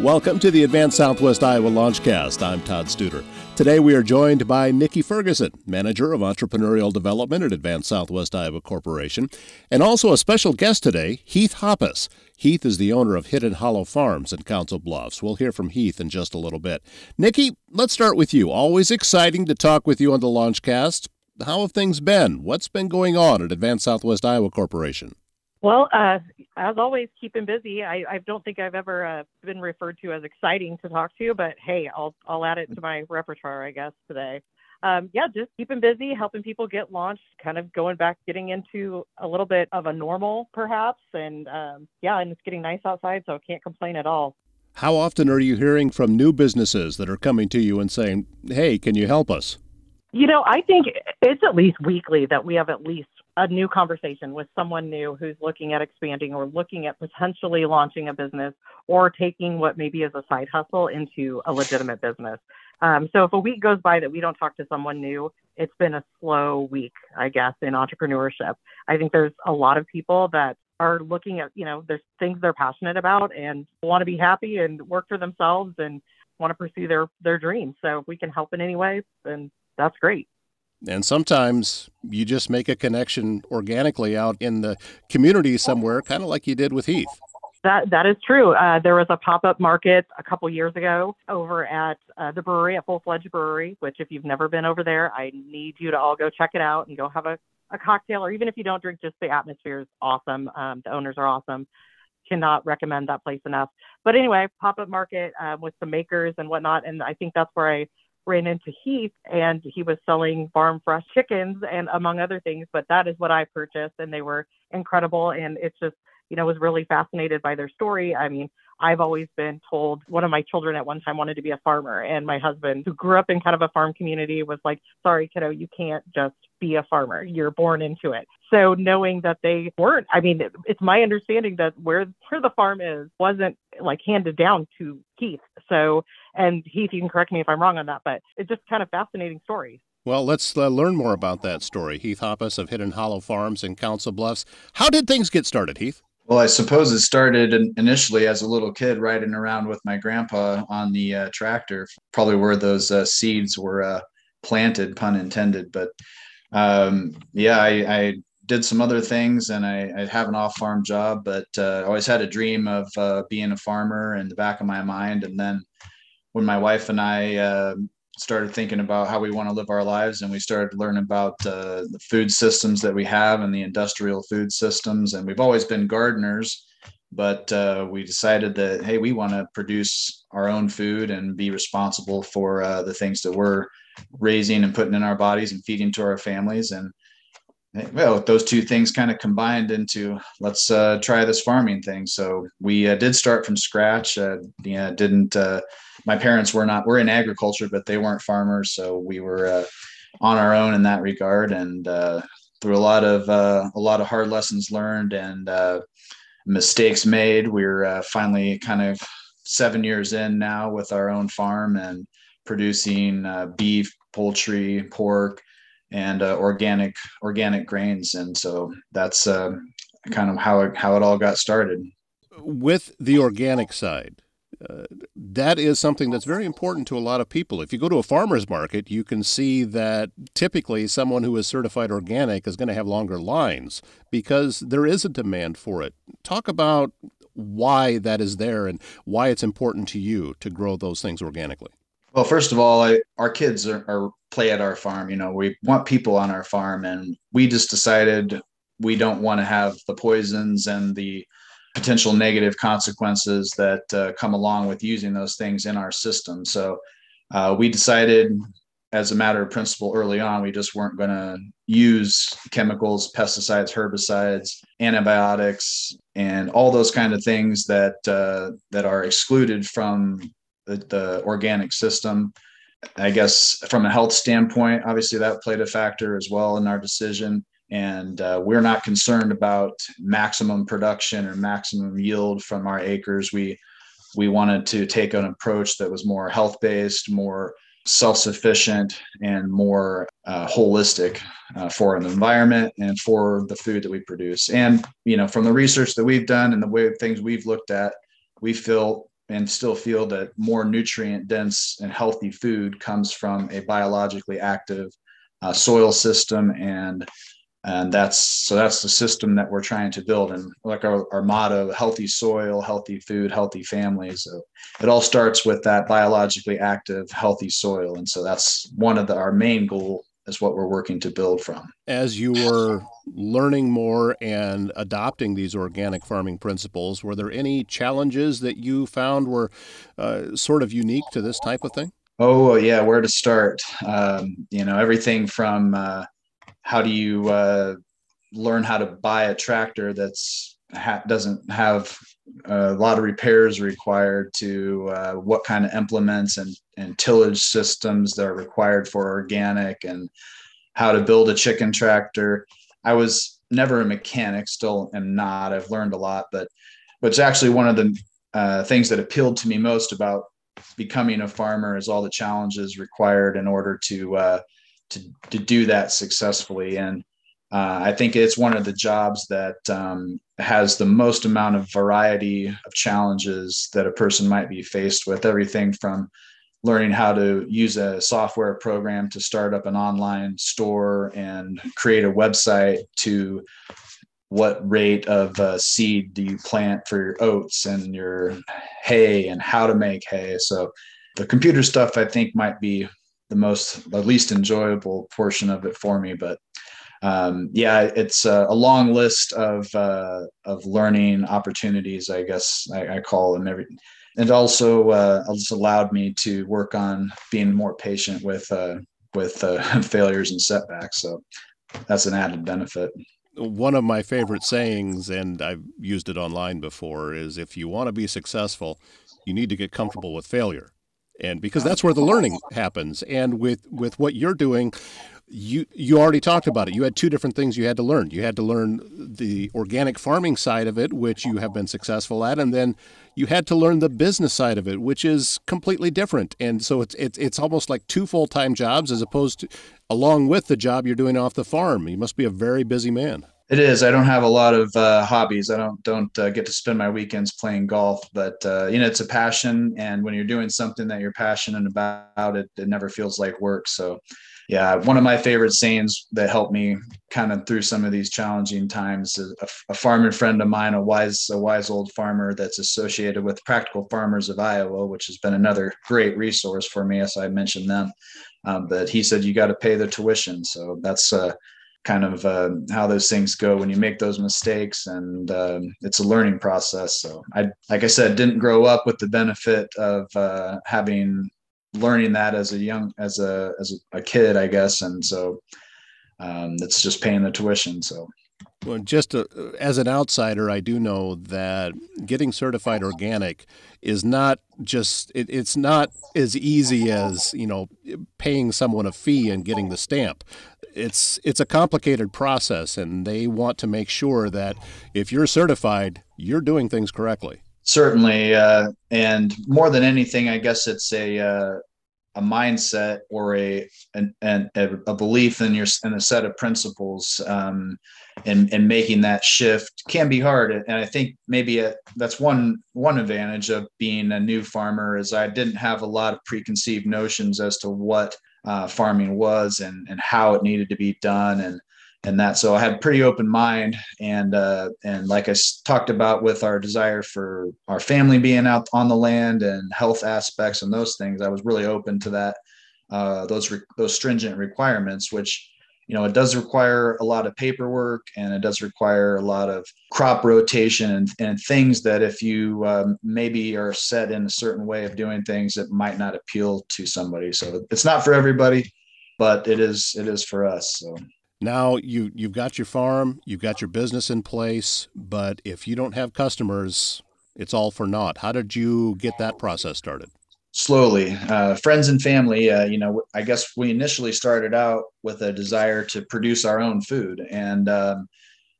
Welcome to the Advance Southwest Iowa Launchcast. I'm Todd Studer. Today we are joined by Nikki Ferguson, Manager of Entrepreneurial Development at Advance Southwest Iowa Corporation, and also a special guest today, Heath Hoppes. Heath is the owner of Hidden Hollow Farms in Council Bluffs. We'll hear from Heath in just a little bit. Nikki, let's start with you. Always exciting to talk with you on the Launchcast. How have things been? What's been going on at Advance Southwest Iowa Corporation? Well, uh, as always, keeping busy. I, I don't think I've ever uh, been referred to as exciting to talk to, but hey, I'll I'll add it to my repertoire, I guess, today. Um, yeah, just keeping busy, helping people get launched, kind of going back, getting into a little bit of a normal, perhaps, and um, yeah, and it's getting nice outside, so I can't complain at all. How often are you hearing from new businesses that are coming to you and saying, "Hey, can you help us?" You know, I think it's at least weekly that we have at least a new conversation with someone new who's looking at expanding or looking at potentially launching a business or taking what maybe is a side hustle into a legitimate business. Um, so if a week goes by that we don't talk to someone new, it's been a slow week, I guess, in entrepreneurship. I think there's a lot of people that are looking at, you know, there's things they're passionate about and want to be happy and work for themselves and want to pursue their their dreams. So if we can help in any way, then that's great. And sometimes you just make a connection organically out in the community somewhere, kind of like you did with Heath. That that is true. Uh, there was a pop up market a couple years ago over at uh, the brewery at Full Fledged Brewery. Which, if you've never been over there, I need you to all go check it out and go have a, a cocktail, or even if you don't drink, just the atmosphere is awesome. Um, the owners are awesome. Cannot recommend that place enough. But anyway, pop up market uh, with some makers and whatnot, and I think that's where I ran into Heath and he was selling farm fresh chickens and among other things. But that is what I purchased and they were incredible. And it's just, you know, was really fascinated by their story. I mean, I've always been told one of my children at one time wanted to be a farmer, and my husband, who grew up in kind of a farm community, was like, Sorry, kiddo, you can't just be a farmer. You're born into it. So knowing that they weren't, I mean, it's my understanding that where where the farm is wasn't like handed down to Heath. So, and Heath, you can correct me if I'm wrong on that, but it's just kind of fascinating story. Well, let's uh, learn more about that story. Heath Hoppes of Hidden Hollow Farms in Council Bluffs. How did things get started, Heath? Well, I suppose it started initially as a little kid riding around with my grandpa on the uh, tractor, probably where those uh, seeds were uh, planted, pun intended. But um, yeah, I, I, did some other things and I, I have an off farm job, but uh, I always had a dream of uh, being a farmer in the back of my mind. And then when my wife and I uh, started thinking about how we want to live our lives and we started learning about uh, the food systems that we have and the industrial food systems and we've always been gardeners but uh, we decided that hey we want to produce our own food and be responsible for uh, the things that we're raising and putting in our bodies and feeding to our families and well those two things kind of combined into let's uh, try this farming thing. So we uh, did start from scratch uh, yeah didn't uh, my parents were not we're in agriculture but they weren't farmers. So we were uh, on our own in that regard. And uh, through a lot of a lot of hard lessons learned and mistakes made we're finally kind of seven years in now with our own farm and producing beef poultry pork and uh, organic organic grains, and so that's uh, kind of how it, how it all got started. With the organic side, that is something that's very important to a lot of people. If you go to a farmer's market, you can see that typically someone who is certified organic is going to have longer lines because there is a demand for it. Talk about why that is there and why it's important to you to grow those things organically. Well, first of all, I, our kids are, are play at our farm. You know, we want people on our farm, and we just decided we don't want to have the poisons and the potential negative consequences that uh, come along with using those things in our system. So uh, we decided, as a matter of principle, early on, we just weren't going to use chemicals, pesticides, herbicides, antibiotics, and all those kind of things that uh, that are excluded from the, the organic system. I guess from a health standpoint, obviously that played a factor as well in our decision. And uh, we're not concerned about maximum production or maximum yield from our acres. We we wanted to take an approach that was more health based, more self sufficient, and more uh, holistic uh, for the environment and for the food that we produce. And you know, from the research that we've done and the way things we've looked at, we feel and still feel that more nutrient dense and healthy food comes from a biologically active uh, soil system and and that's so that's the system that we're trying to build. And like our, our motto healthy soil healthy food healthy families so it all starts with that biologically active healthy soil. And so that's one of the, our main goal is what we're working to build from. As you were learning more and adopting these organic farming principles were there any challenges that you found were uh, sort of unique to this type of thing? Oh yeah where to start? Um, you know everything from uh, how do you uh, learn how to buy a tractor that's ha- doesn't have a lot of repairs required to uh, what kind of implements and, and tillage systems that are required for organic and how to build a chicken tractor? I was never a mechanic still am not. I've learned a lot but but it's actually one of the uh, things that appealed to me most about becoming a farmer is all the challenges required in order to uh, to to do that successfully. And uh, I think it's one of the jobs that um, has the most amount of variety of challenges that a person might be faced with. Everything from learning how to use a software program to start up an online store and create a website to what rate of uh, seed do you plant for your oats and your hay and how to make hay so the computer stuff i think might be the most the least enjoyable portion of it for me but um, yeah it's a, a, long list of uh, of learning opportunities i guess i, I call them every and also uh, it's allowed me to work on being more patient with uh, with uh, failures and setbacks so that's an added benefit. One of my favorite sayings and i've used it online before is if you want to be successful you need to get comfortable with failure and because that's where the learning happens. And with with what you're doing you you already talked about it. You had two different things you had to learn. You had to learn the organic farming side of it which you have been successful at and then you had to learn the business side of it which is completely different. And so it's it's, it's almost like two full-time jobs as opposed to along with the job you're doing off the farm. You must be a very busy man it is. I don't have a lot of uh, hobbies. I don't don't uh, get to spend my weekends playing golf, but uh, you know it's a passion. And when you're doing something that you're passionate about, it it never feels like work. So, yeah, one of my favorite sayings that helped me kind of through some of these challenging times is a, a farming friend of mine, a wise a wise old farmer that's associated with Practical Farmers of Iowa, which has been another great resource for me as I mentioned them. Um, but he said you got to pay the tuition, so that's uh, kind of uh, how those things go when you make those mistakes and um, it's a learning process. So i like i said didn't grow up with the benefit of uh, having learning that as a young as a as a kid i guess. And so um, it's just paying the tuition. So well, just a, uh, as an outsider, I do know that getting certified organic is not just it, it's not as easy as you know paying someone a fee and getting the stamp it's it's a complicated process, and they want to make sure that if you're certified, you're doing things correctly. Certainly, uh, and more than anything, I guess it's a uh, a mindset or a an, an, a belief in your in a set of principles um, and and making that shift can be hard and i think maybe a, that's one one advantage of being a new farmer is i didn't have a lot of preconceived notions as to what uh, farming was and and how it needed to be done and and that. So I had pretty open mind and uh, and like I talked about with our desire for our family being out on the land and health aspects and those things I was really open to that uh, those re- those stringent requirements which you know, it does require a lot of paperwork and it does require a lot of crop rotation and, and things that if you um, maybe are set in a certain way of doing things, it might not appeal to somebody. So it's not for everybody, but it is it is for us. So now you you've got your farm, you've got your business in place, but if you don't have customers, it's all for naught. How did you get that process started? Slowly. Uh, friends and family uh, you know i guess we initially started out with a desire to produce our own food. And um,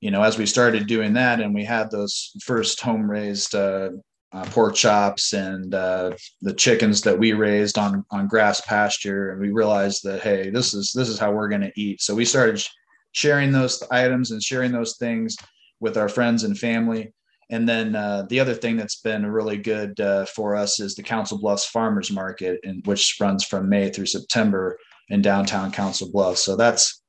you know as we started doing that and we had those first home raised uh, uh, pork chops and uh, the chickens that we raised on on grass pasture and we realized that hey this is this is how we're going to eat. So we started sharing those items and sharing those things with our friends and family And then uh, the other thing that's been really good uh, for us is the Council Bluffs Farmers Market, in, which runs from May through September in downtown Council Bluffs. So that's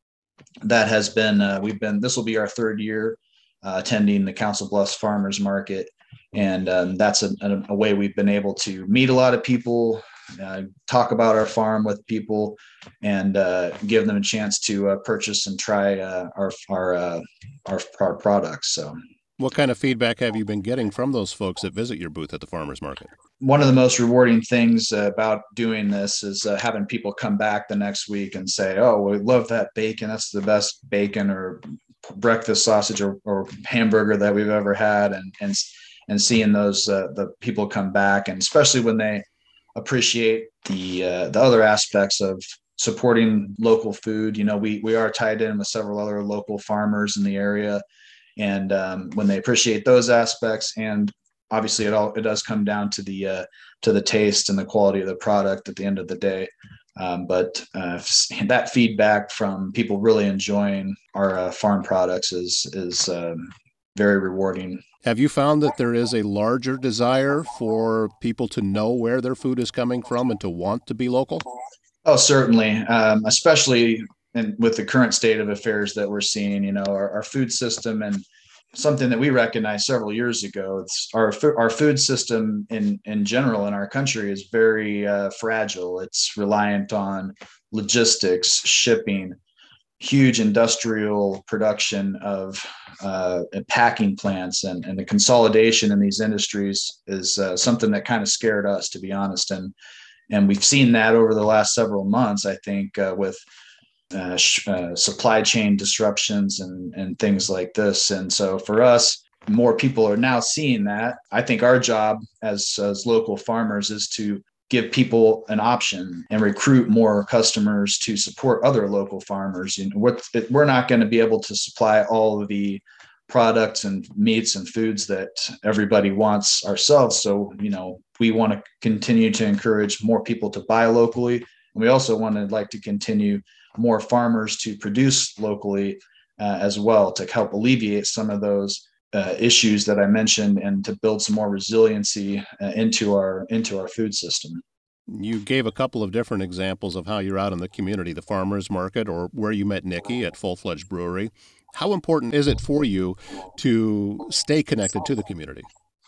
that has been uh, we've been this will be our third year uh, attending the Council Bluffs Farmers Market, and um, that's a, a, way we've been able to meet a lot of people, uh, talk about our farm with people, and uh, give them a chance to purchase and try our our, our our products. So what kind of feedback have you been getting from those folks that visit your booth at the farmers market? One of the most rewarding things about doing this is uh, having people come back the next week and say, "Oh, we love that bacon. That's the best bacon or breakfast sausage or, or hamburger that we've ever had," and and and seeing those uh, the people come back, and especially when they appreciate the uh, the other aspects of supporting local food. You know, we we are tied in with several other local farmers in the area and um, when they appreciate those aspects and obviously it all it does come down to the uh, to the taste and the quality of the product at the end of the day. Um, but uh, that feedback from people really enjoying our uh, farm products is is um, very rewarding. Have you found that there is a larger desire for people to know where their food is coming from and to want to be local? Oh certainly. Um, especially and with the current state of affairs that we're seeing, you know, our, our food system and something that we recognized several years ago. It's our our food system in in general in our country is very uh, fragile. It's reliant on logistics, shipping, huge industrial production of uh, packing plants, and and the consolidation in these industries is uh, something that kind of scared us, to be honest. And and we've seen that over the last several months. I think uh, with uh, sh- uh, supply chain disruptions and, and things like this. And so for us, more people are now seeing that. I think our job as, as local farmers is to give people an option and recruit more customers to support other local farmers. You know, we're, we're not going to be able to supply all of the products and meats and foods that everybody wants ourselves. So, you know, we want to continue to encourage more people to buy locally. And we also want to like to continue more farmers to produce locally uh, as well to help alleviate some of those uh, issues that I mentioned and to build some more resiliency uh, into our into our food system. You gave a couple of different examples of how you're out in the community, the farmers market, or where you met Nikki at Full Fledged Brewery. How important is it for you to stay connected to the community?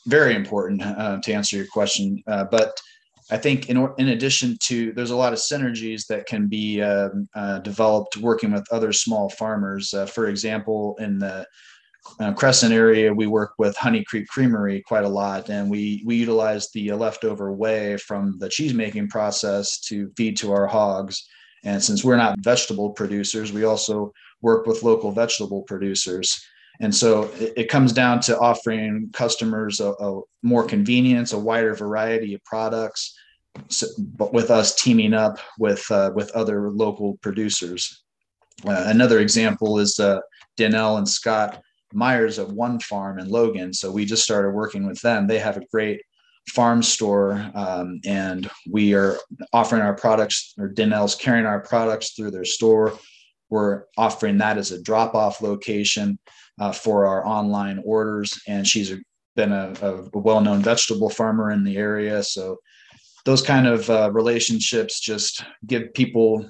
Very important uh, to answer your question, uh, but I think in, in addition to, there's a lot of synergies that can be um, uh, developed working with other small farmers. Uh, for example, in the uh, Crescent area, we work with Honey Creek Creamery quite a lot, and we we utilize the leftover whey from the cheese making process to feed to our hogs. And since we're not vegetable producers, we also work with local vegetable producers. And so it, it comes down to offering customers a, a, more convenience, a wider variety of products, so, but with us teaming up with uh, with other local producers. Uh, another example is uh, and Scott Myers of One Farm in Logan. So we just started working with them. They have a great farm store, um, and we are offering our products, or Danelle's carrying our products through their store. We're offering that as a drop off location uh, for our online orders. And she's been a, a well known vegetable farmer in the area. So those kind of uh, relationships just give people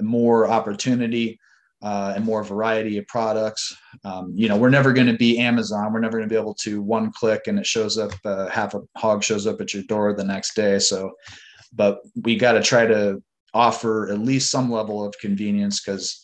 more opportunity uh, and more variety of products. Um, you know, we're never going to be Amazon. We're never going to be able to one click and it shows up, uh, half a hog shows up at your door the next day. So, but we got to try to offer at least some level of convenience because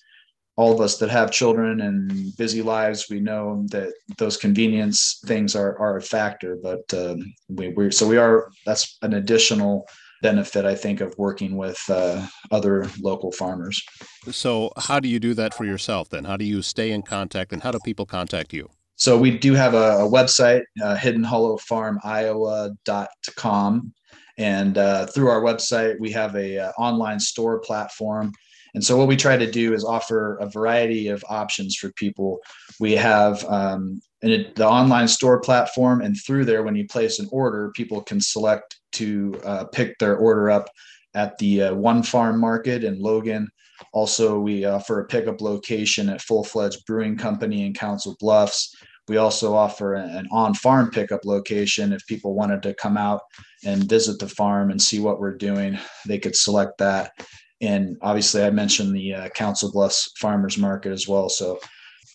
all of us that have children and busy lives, we know that those convenience things are, are a factor. But um, we, we so we are that's an additional benefit, I think, of working with uh, other local farmers. So, how do you do that for yourself then? How do you stay in contact, and how do people contact you? So we do have a, a website, uh, hiddenhollowfarmiowa.com. And uh, through our website, we have a uh, online store platform and so what we try to do is offer a variety of options for people. We have um, an, the online store platform, and through there, when you place an order, people can select to uh, pick their order up at the uh, One Farm Market in Logan. Also, we offer a pickup location at Full Fledged Brewing Company in Council Bluffs. We also offer an on farm pickup location. If people wanted to come out and visit the farm and see what we're doing, they could select that. And obviously, I mentioned the uh, Council Bluffs Farmers Market as well. So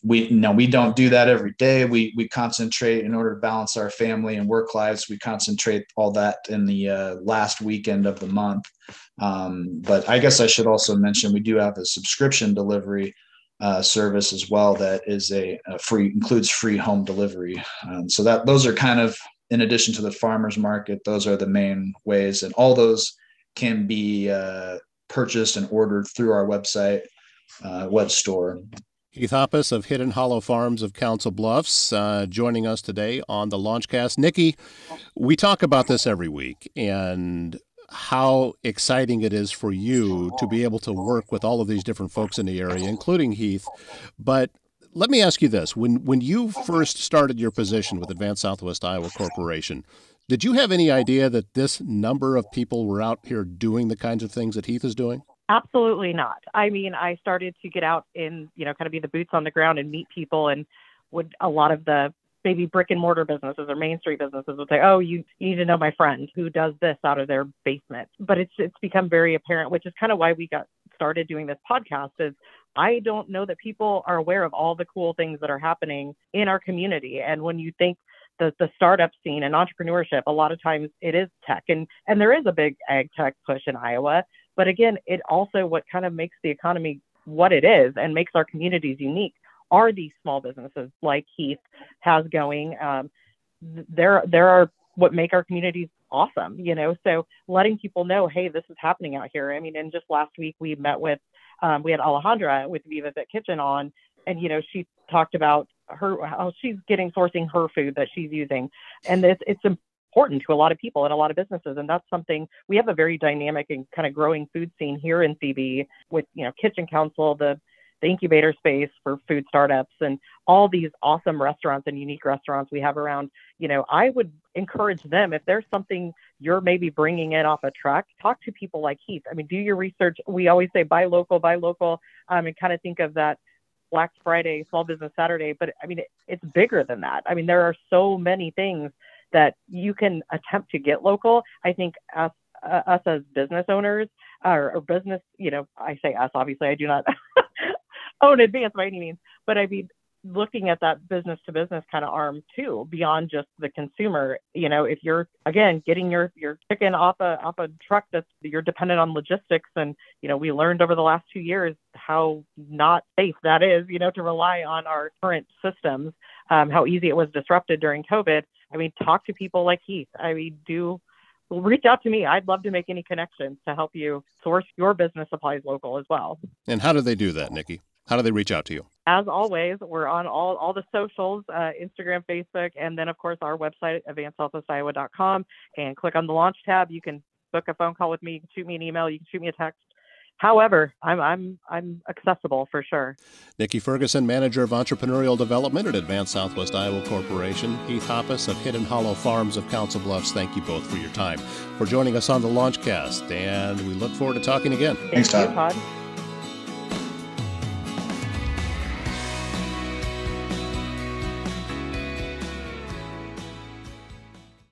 we no we don't do that every day. We we concentrate in order to balance our family and work lives. We concentrate all that in the uh, last weekend of the month. Um, but i guess i should also mention we do have a subscription delivery uh, service as well that is a, a free includes free home delivery. Um, so that those are kind of in addition to the farmers market those are the main ways. And all those can be uh, purchased and ordered through our website uh, web store Heath Hoppes of Hidden Hollow Farms of Council Bluffs uh, joining us today on the Launchcast. Nikki, we talk about this every week and how exciting it is for you to be able to work with all of these different folks in the area, including Heath. But let me ask you this: when when you first started your position with Advance Southwest Iowa Corporation, did you have any idea that this number of people were out here doing the kinds of things that Heath is doing? Absolutely not. I mean, I started to get out and, you know, kind of be the boots on the ground and meet people and would a lot of the maybe brick and mortar businesses or main street businesses would say, "Oh, you, you need to know my friend who does this out of their basement." But it's it's become very apparent, which is kind of why we got started doing this podcast is I don't know that people are aware of all the cool things that are happening in our community. And when you think the the startup scene and entrepreneurship, a lot of times it is tech and and there is a big ag tech push in Iowa. But again, it also what kind of makes the economy what it is and makes our communities unique are these small businesses like Heath has going. Um, there, there are what make our communities awesome, you know. So letting people know, hey, this is happening out here. I mean, and just last week we met with, um, we had Alejandra with Viva Fit Kitchen on, and you know, she talked about her how she's getting sourcing her food that she's using, and it's it's important to a lot of people and a lot of businesses. And that's something we have a very dynamic and kind of growing food scene here in CB with, you know, Kitchen Council, the the incubator space for food startups and all these awesome restaurants and unique restaurants we have around. You know i would encourage them if there's something you're maybe bringing in off a truck talk to people like heath. I mean do your research. We always say buy local buy local um, and kind of think of that black friday small business saturday but i mean it, it's bigger than that i mean there are so many things that you can attempt to get local. I think us, uh, us as business owners or, or, business, you know, I say us, obviously I do not own Advance by any means, but I mean, looking at that business to business kind of arm too beyond just the consumer you know if you're again getting your your chicken off a off a truck that's you're dependent on logistics and you know we learned over the last two years how not safe that is you know to rely on our current systems um, how easy it was disrupted during covid I mean, talk to people like Heath. I mean, do reach out to me. I'd love to make any connections to help you source your business supplies local as well. And how do they do that, Nikki? How do they reach out to you? As always, we're on all, all the socials, uh, Instagram, Facebook, and then, of course, our website, advancesouthwestiowa.com. And click on the launch tab. You can book a phone call with me. You can shoot me an email. You can shoot me a text. However, I'm I'm I'm accessible for sure. Nikki Ferguson, manager of entrepreneurial development at Advance Southwest Iowa Corporation. Heath Hoppes of Hidden Hollow Farms of Council Bluffs. Thank you both for your time, for joining us on the Launchcast, and we look forward to talking again. Thanks, Todd. You, Todd.